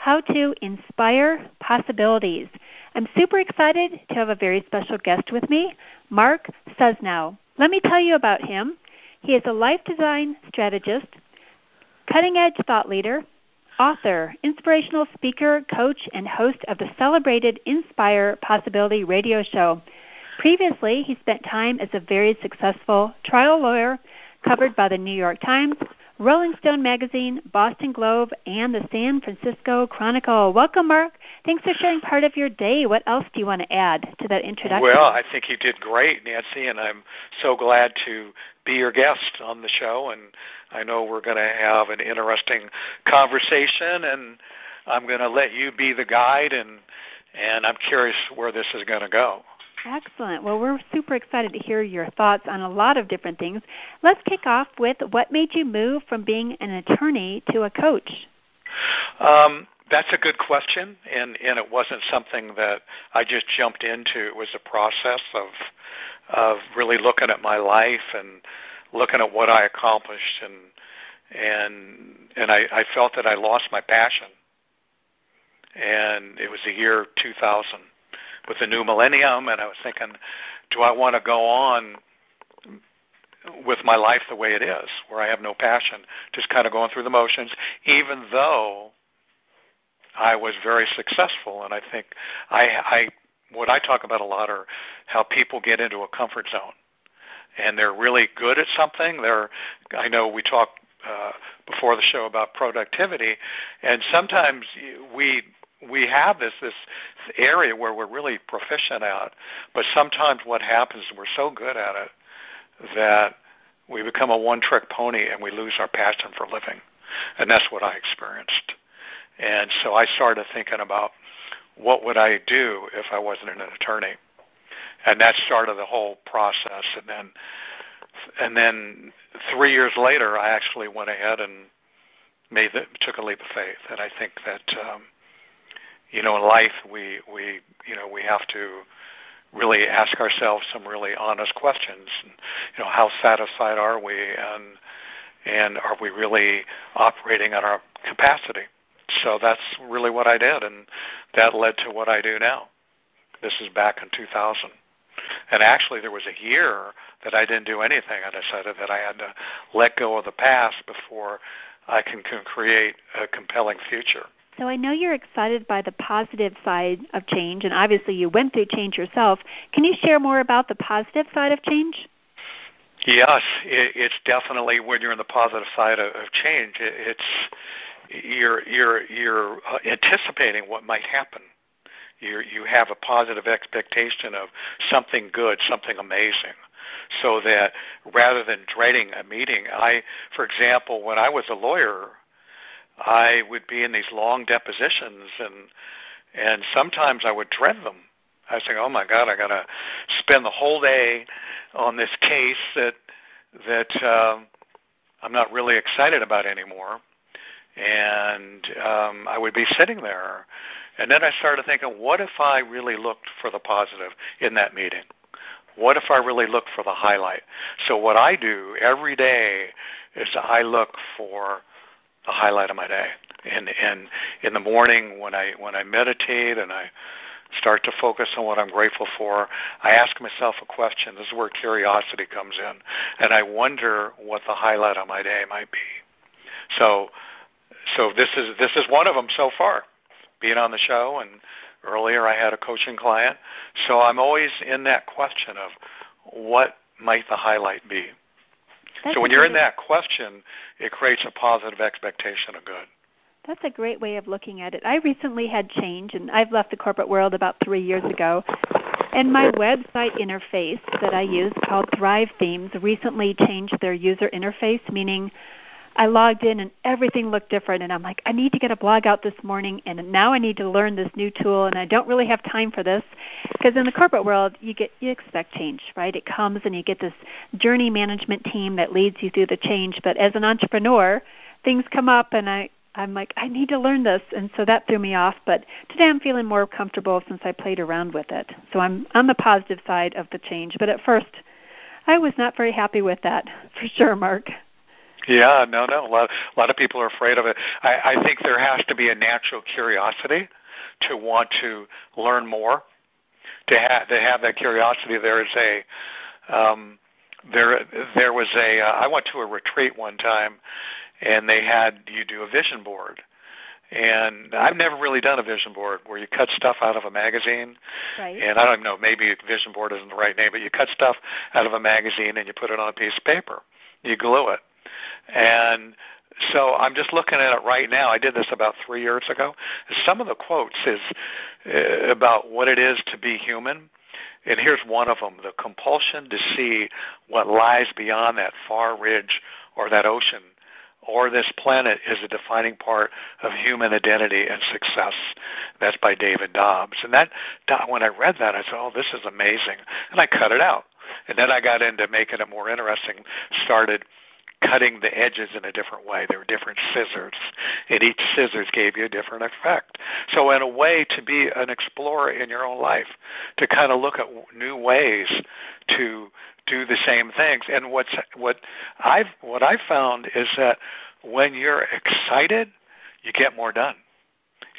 how to inspire possibilities. I'm super excited to have a very special guest with me, Mark Susnow. Let me tell you about him. He is a life design strategist, cutting edge thought leader, author, inspirational speaker, coach, and host of the celebrated Inspire Possibility radio show. Previously, he spent time as a very successful trial lawyer covered by the New York Times, Rolling Stone Magazine, Boston Globe, and the San Francisco Chronicle. Welcome, Mark. Thanks for sharing part of your day. What else do you want to add to that introduction? Well, I think you did great, Nancy, and I'm so glad to be your guest on the show. And I know we're going to have an interesting conversation, and I'm going to let you be the guide, and and I'm curious where this is going to go. Excellent. Well, we're super excited to hear your thoughts on a lot of different things. Let's kick off with what made you move from being an attorney to a coach? Um, that's a good question, and, and it wasn't something that I just jumped into. It was a process of of really looking at my life and looking at what I accomplished, and and and I, I felt that I lost my passion. And it was the year 2000 with the new millennium, and I was thinking, do I want to go on with my life the way it is, where I have no passion, just kind of going through the motions, even though I was very successful. And I think I, I what I talk about a lot are how people get into a comfort zone, and they're really good at something. They're I know we talked uh, before the show about productivity, and sometimes we we have this this area where we're really proficient at, but sometimes what happens is we're so good at it that we become a one-trick pony and we lose our passion for living, and that's what I experienced. And so I started thinking about what would I do if I wasn't an attorney, and that started the whole process. And then, and then three years later, I actually went ahead and made the, took a leap of faith. And I think that um, you know, in life we we you know we have to really ask ourselves some really honest questions. You know, how satisfied are we, and and are we really operating at our capacity? So that's really what I did, and that led to what I do now. This is back in 2000. And actually, there was a year that I didn't do anything. I decided that I had to let go of the past before I can, can create a compelling future. So I know you're excited by the positive side of change, and obviously you went through change yourself. Can you share more about the positive side of change? Yes, it, it's definitely when you're on the positive side of, change. It, it's you're you're you're anticipating what might happen. You you have a positive expectation of something good, something amazing so that rather than dreading a meeting, I, for example, when I was a lawyer, I would be in these long depositions, and and sometimes I would dread them. I thinking, oh my God, I got to spend the whole day on this case that that um, I'm not really excited about anymore, and um, I would be sitting there, and then I started thinking, what if I really looked for the positive in that meeting? What if I really looked for the highlight? So what I do every day is I look for the highlight of my day. And and in the morning when I when I meditate and I start to focus on what I'm grateful for, I ask myself a question. This is where curiosity comes in, and I wonder what the highlight of my day might be. So so this is this is one of them so far, being on the show and earlier I had a coaching client. So I'm always in that question of what might the highlight be. That's so when you're in that question, it creates a positive expectation of good. That's a great way of looking at it. I recently had change, and I've left the corporate world about three years ago. And my website interface that I use called Thrive Themes recently changed their user interface, meaning I logged in and everything looked different and I'm like, I need to get a blog out this morning and now I need to learn this new tool and I don't really have time for this because in the corporate world you get you expect change, right? It comes and you get this journey management team that leads you through the change, but as an entrepreneur, things come up and I I'm like, I need to learn this, and so that threw me off. But today I'm feeling more comfortable since I played around with it. So I'm on the positive side of the change. But at first, I was not very happy with that, for sure, Mark. Yeah, no, no. A lot, a lot of people are afraid of it. I, I think there has to be a natural curiosity to want to learn more. To have to have that curiosity, there is a um, there there was a. Uh, I went to a retreat one time, and they had you do a vision board. And I've never really done a vision board where you cut stuff out of a magazine. Right. And I don't know, maybe vision board isn't the right name, but you cut stuff out of a magazine and you put it on a piece of paper. You glue it. And so I'm just looking at it right now. I did this about three years ago. Some of the quotes is uh, about what it is to be human. And here's one of them the compulsion to see what lies beyond that far ridge or that ocean or this planet is a defining part of human identity and success. That's by David Dobbs. And that when I read that, I said, "Oh, this is amazing," and I cut it out. And then I got into making it more interesting. Started cutting the edges in a different way. There were different scissors, and each scissors gave you a different effect. So, in a way, to be an explorer in your own life, to kind of look at new ways to do the same things. And what's what I've what I found is that when you're excited, you get more done.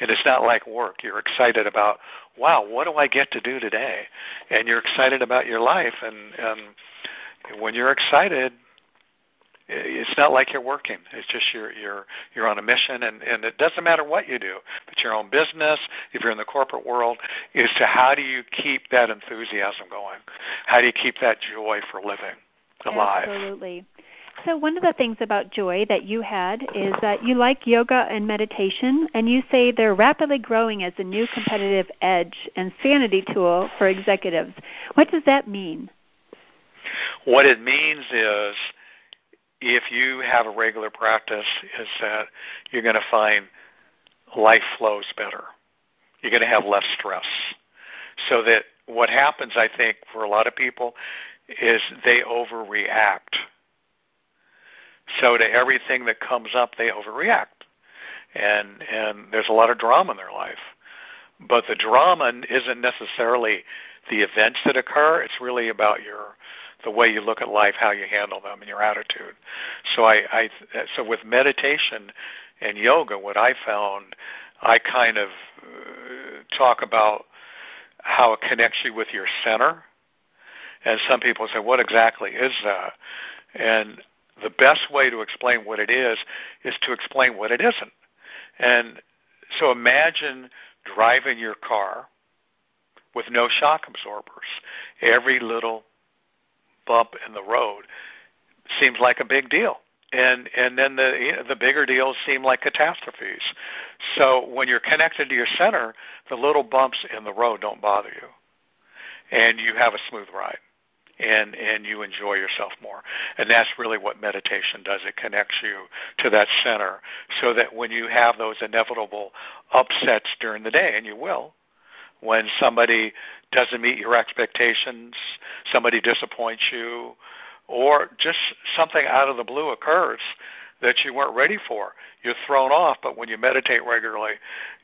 And it's not like work. You're excited about, wow, what do I get to do today? And you're excited about your life. And, and when you're excited, it's not like you're working. It's just you're you're you're on a mission, and and it doesn't matter what you do, but your own business, if you're in the corporate world, is to how do you keep that enthusiasm going? How do you keep that joy for living alive? Absolutely. So one of the things about joy that you had is that you like yoga and meditation, and you say they're rapidly growing as a new competitive edge and sanity tool for executives. What does that mean? What it means is if you have a regular practice, is that you're going to find life flows better. You're going to have less stress. So that what happens, I think, for a lot of people is they overreact. So to everything that comes up, they overreact. And and there's a lot of drama in their life. But the drama isn't necessarily the events that occur. It's really about your the way you look at life, how you handle them, and your attitude. So I, I so with meditation and yoga, what I found, I kind of uh, talk about how it connects you with your center. And some people say, "What exactly is that?" And the best way to explain what it is is to explain what it isn't. And so imagine driving your car with no shock absorbers. Every little bump in the road seems like a big deal and and then the you know, the bigger deals seem like catastrophes. So when you're connected to your center, the little bumps in the road don't bother you, and you have a smooth ride, and and you enjoy yourself more. And that's really what meditation does. It connects you to that center, so that when you have those inevitable upsets during the day, and you will, when somebody doesn't meet your expectations, somebody disappoints you, or just something out of the blue occurs that you weren't ready for. You're thrown off, but when you meditate regularly,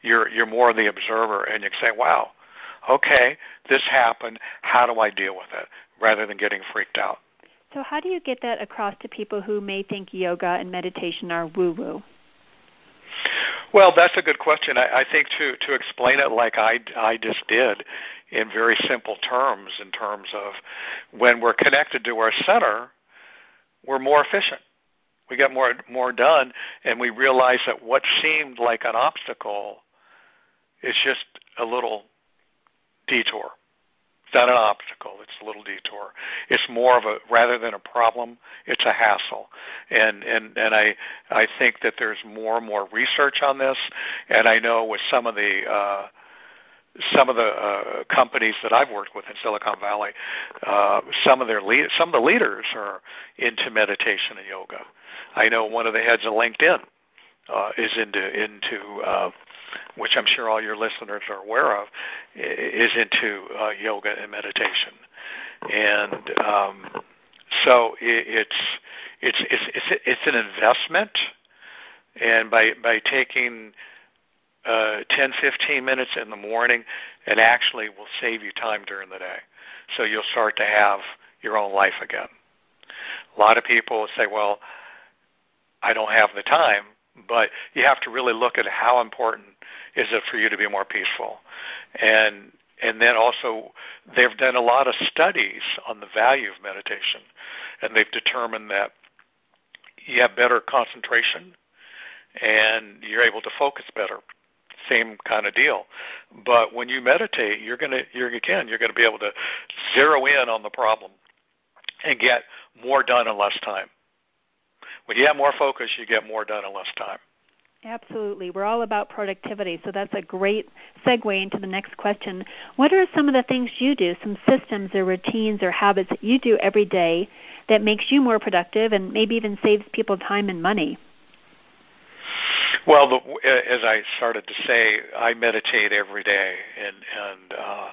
you're you're more the observer and you say, "Wow, okay, this happened. How do I deal with it?" rather than getting freaked out. So how do you get that across to people who may think yoga and meditation are woo-woo? Well, that's a good question. I, I think to to explain it like I I just did, in very simple terms, in terms of when we're connected to our center, we're more efficient. We get more more done, and we realize that what seemed like an obstacle is just a little detour. It's not an obstacle. It's a little detour. It's more of a rather than a problem. It's a hassle, and and and I I think that there's more and more research on this, and I know with some of the uh, some of the uh, companies that I've worked with in Silicon Valley, uh, some of their lead, some of the leaders are into meditation and yoga. I know one of the heads of LinkedIn uh, is into into uh, which I'm sure all your listeners are aware of, is into uh, yoga and meditation, and um, so it, it's it's it's it's it's an investment, and by by taking uh, 10, 15 minutes in the morning, it actually will save you time during the day. So you'll start to have your own life again. A lot of people say, well, I don't have the time, but you have to really look at how important is it for you to be more peaceful. And and then also they've done a lot of studies on the value of meditation and they've determined that you have better concentration and you're able to focus better same kind of deal. But when you meditate, you're gonna you're again you're gonna be able to zero in on the problem and get more done in less time. When you have more focus, you get more done in less time. Absolutely. We're all about productivity, so that's a great segue into the next question. What are some of the things you do, some systems or routines or habits that you do every day that makes you more productive and maybe even saves people time and money? Well, the, as I started to say, I meditate every day and and uh,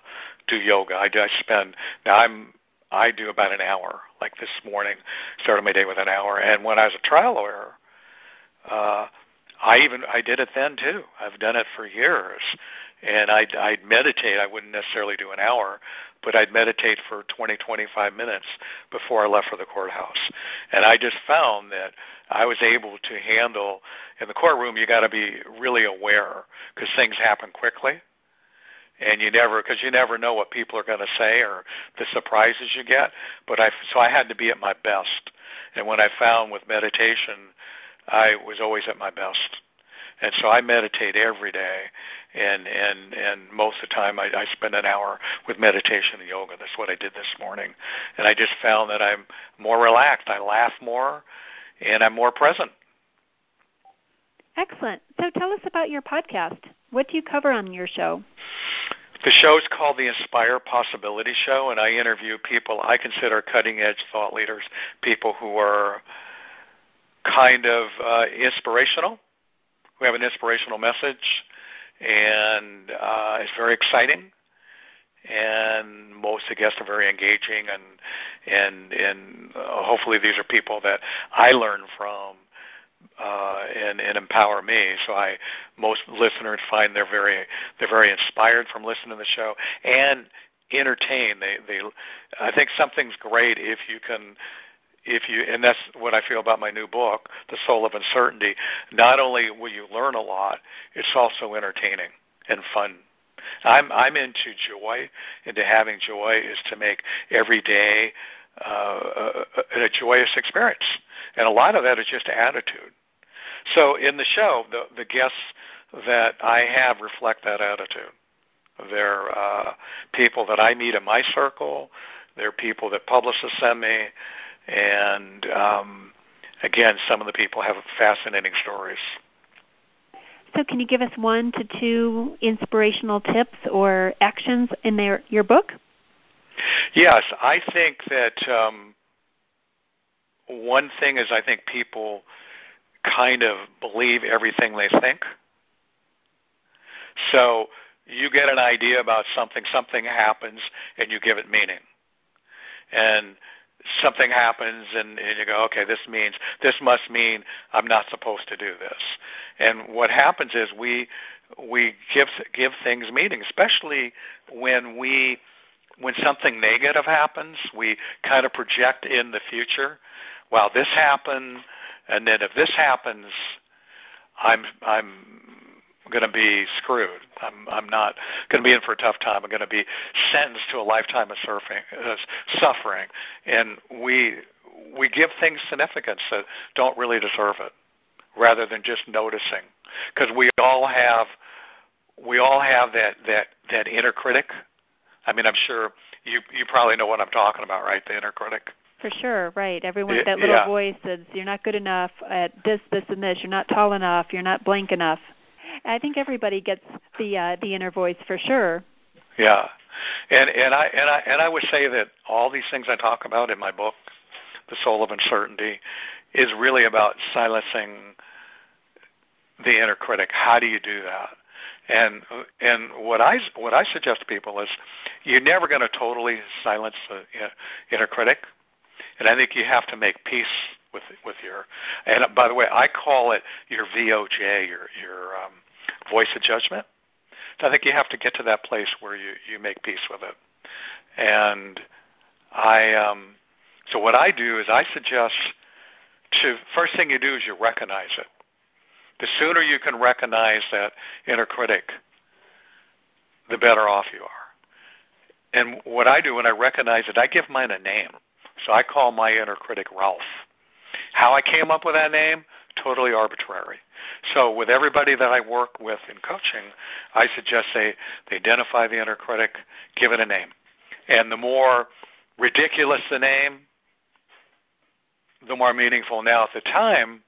do yoga. I, I spend now. I'm I do about an hour. Like this morning, started my day with an hour. And when I was a trial lawyer, uh, I even I did it then too. I've done it for years, and I'd, I'd meditate. I wouldn't necessarily do an hour, but I'd meditate for 20, 25 minutes before I left for the courthouse. And I just found that I was able to handle in the courtroom. You got to be really aware because things happen quickly, and you never because you never know what people are going to say or the surprises you get. But I so I had to be at my best. And when I found with meditation, I was always at my best and so I meditate every day, and and and most of the time I, I spend an hour with meditation and yoga. That's what I did this morning, and I just found that I'm more relaxed. I laugh more, and I'm more present. Excellent. So tell us about your podcast. What do you cover on your show? The show is called the Inspire Possibility Show, and I interview people I consider cutting edge thought leaders, people who are kind of uh, inspirational we have an inspirational message, and uh, it's very exciting. And most of the guests are very engaging, and and and uh, hopefully these are people that I learn from uh, and, and empower me. So I most listeners find they're very they're very inspired from listening to the show and entertained. They they I think something's great if you can if you and that's what I feel about my new book, The Soul of Uncertainty. Not only will you learn a lot, it's also entertaining and fun. I'm I'm into joy, into having joy is to make every day uh, a, a joyous experience, and a lot of that is just attitude. So in the show, the the guests that I have reflect that attitude. They're uh, people that I meet in my circle. They're people that publicists send me and um, again, some of the people have fascinating stories. So, can you give us one to two inspirational tips or actions in their, your book? Yes, I think that um, one thing is I think people kind of believe everything they think. So you get an idea about something, something happens, and you give it meaning. And something happens and, and you go, okay, this means this must mean I'm not supposed to do this. And what happens is we we give give things meaning, especially when we when something negative happens, we kind of project in the future. Well, this happened, and then if this happens, I'm I'm going to be screwed. I'm I'm not going to be in for a tough time. I'm going to be sentenced to a lifetime of surfing, uh, suffering, and we we give things significance that don't really deserve it, rather than just noticing, because we all have we all have that that that inner critic. I mean, I'm sure you you probably know what I'm talking about, right? The inner critic. For sure, right. Everyone that little yeah. voice says you're not good enough at this, this, and this. You're not tall enough. You're not blank enough. I think everybody gets the uh, the inner voice for sure. Yeah, and and I and I and I would say that all these things I talk about in my book, The Soul of Uncertainty, is really about silencing the inner critic. How do you do that? And and what I what I suggest to people is, you're never going to totally silence the inner critic, and I think you have to make peace with with your. And by the way, I call it your VOJ, your your um, voice of judgment. So I think you have to get to that place where you you make peace with it. And I um, so what I do is I suggest to first thing you do is you recognize it. The sooner you can recognize that inner critic, the better off you are. And what I do when I recognize it, I give mine a name. So I call my inner critic Ralph. How I came up with that name, totally arbitrary. So with everybody that I work with in coaching, I suggest they, they identify the inner critic, give it a name. And the more ridiculous the name, the more meaningful. Now, at the time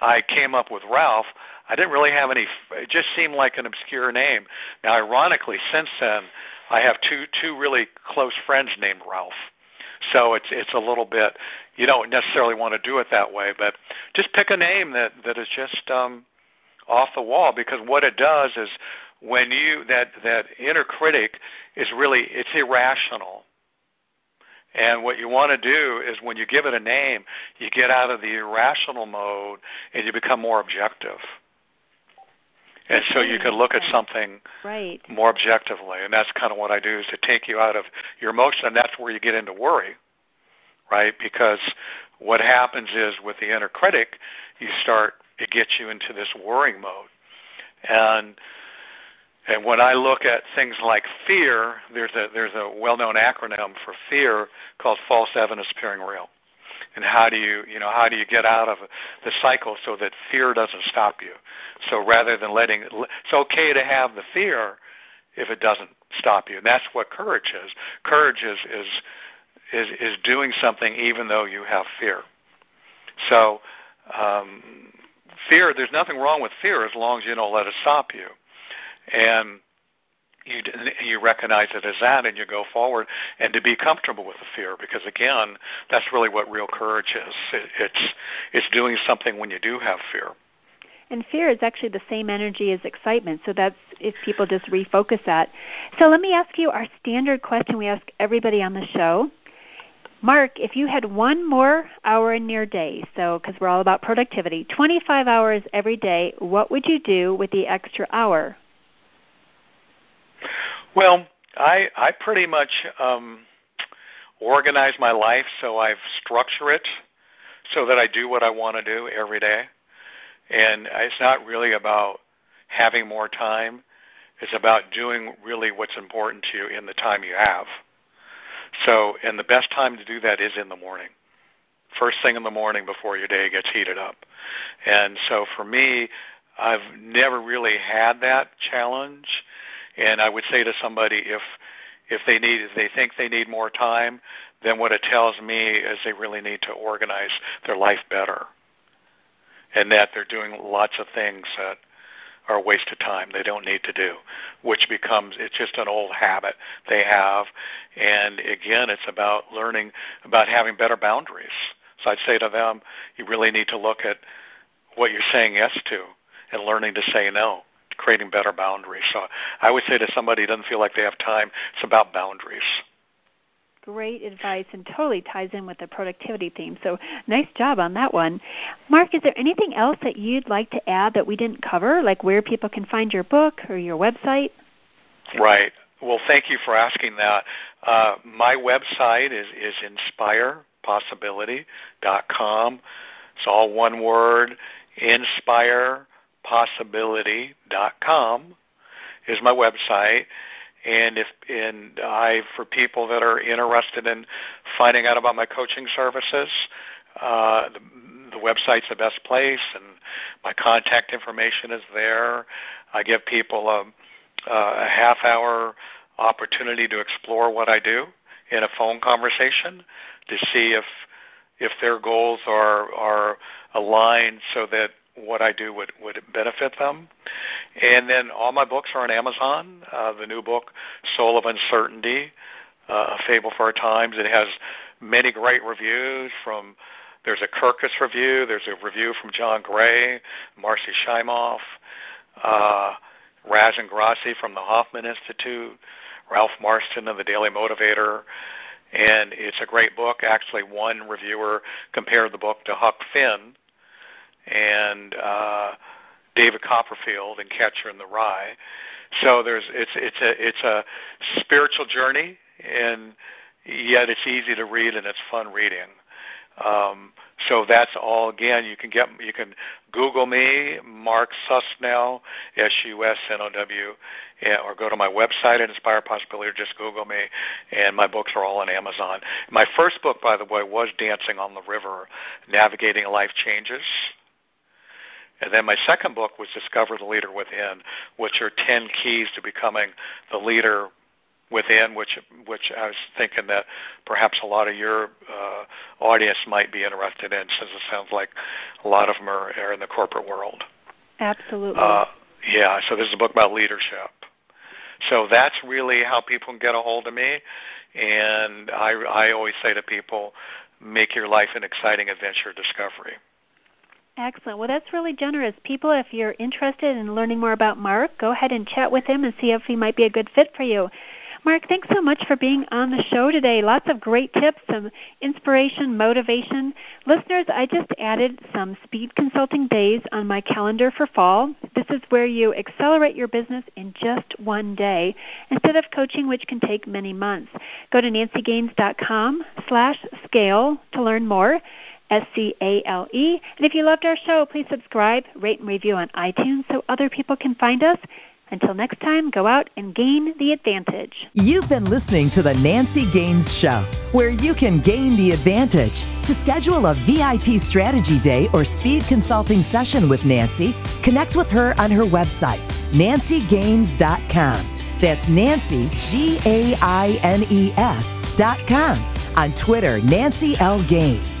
I came up with Ralph, I didn't really have any. It just seemed like an obscure name. Now, ironically, since then, I have two two really close friends named Ralph. So it's it's a little bit. You don't necessarily want to do it that way, but just pick a name that that is just um, off the wall because what it does is when you that that inner critic is really it's irrational and what you want to do is when you give it a name, you get out of the irrational mode and you become more objective. And so you can look at something right. more objectively. And that's kind of what I do is to take you out of your emotion. And that's where you get into worry, right? Because what happens is with the inner critic, you start, it gets you into this worrying mode. And and when I look at things like fear, there's a there's a well-known acronym for fear called false evidence appearing real. And how do you you know how do you get out of the cycle so that fear doesn't stop you? So rather than letting it's okay to have the fear if it doesn't stop you. And that's what courage is. Courage is is is, is doing something even though you have fear. So um, fear, there's nothing wrong with fear as long as you don't let it stop you and you you recognize it as that and you go forward and to be comfortable with the fear because again that's really what real courage is. It, it's it's doing something when you do have fear. And fear is actually the same energy as excitement so that's if people just refocus that. So let me ask you our standard question we ask everybody on the show. Mark, if you had one more hour in your day, so because we're all about productivity, 25 hours every day, what would you do with the extra hour? Well, I I pretty much um, organize my life so I've structured it so that I do what I want to do every day, and it's not really about having more time. It's about doing really what's important to you in the time you have. So, and the best time to do that is in the morning. First thing in the morning before your day gets heated up. And so for me, I've never really had that challenge and I would say to somebody if if they need if they think they need more time, then what it tells me is they really need to organize their life better. And that they're doing lots of things that are a waste of time they don't need to do, which becomes it's just an old habit they have. And again, it's about learning about having better boundaries. So I'd say to them, you really need to look at what you're saying yes to and learning to say no creating better boundaries. So I would say to somebody who doesn't feel like they have time, it's about boundaries. Great advice and totally ties in with the productivity theme. So nice job on that one. Mark, is there anything else that you'd like to add that we didn't cover, like where people can find your book or your website? Right. Well, thank you for asking that. Uh, my website is, is inspirepossibility.com. It's all one word, inspire possibility.com is my website. And if and I for people that are interested in finding out about my coaching services, uh, the, the website's the best place, and my contact information is there. I give people a, a half hour opportunity to explore what I do in a phone conversation to see if if their goals are are aligned so that what I do would would benefit them. And then all my books are on Amazon. Uh, the new book, Soul of Uncertainty, uh, A Fable for Our Times. It has many great reviews from. There's a Kirkus review. There's a review from John Gray, Marci Shimoff, uh, Raz Ingrasci from the Hoffman Institute, Ralph Marston of the Daily Motivator, and it's a great book. Actually, one reviewer compared the book to Huck Finn and uh, David Copperfield and Catcher in the Rye. So there's it's it's a it's a spiritual journey, and yet it's easy to read and it's fun reading. Um, so that's all. Again, you can get you can Google me, Mark Susnow, S U S N O W, or go to my website at Inspire Possibility, or just Google me. And my books are all on Amazon. My first book, by the way, was Dancing on the River: Navigating Life Changes. And then my second book was Discover the Leader Within, which are 10 keys to becoming the leader within, which which I was thinking that perhaps a lot of your uh, audience might be interested in, since it sounds like a lot of them are, are in the corporate world. Absolutely. Uh, yeah. So this is a book about leadership. So that's really how people can get a hold of me, and I I always say to people, make your life an exciting adventure discovery. Excellent. Well, that's really generous. People, if you're interested in learning more about Mark, go ahead and chat with him and see if he might be a good fit for you. Mark, thanks so much for being on the show today. Lots of great tips, some inspiration, motivation. Listeners, I just added some speed consulting days on my calendar for fall. This is where you accelerate your business in just one day instead of coaching, which can take many months. Go to nancygaines.com slash scale to learn more. S C A L E. And if you loved our show, please subscribe, rate, and review on iTunes so other people can find us. Until next time, go out and gain the advantage. You've been listening to The Nancy Gaines Show, where you can gain the advantage. To schedule a VIP strategy day or speed consulting session with Nancy, connect with her on her website, nancygaines.com. That's Nancy, G A I N E S dot com. On Twitter, Nancy L. Gaines.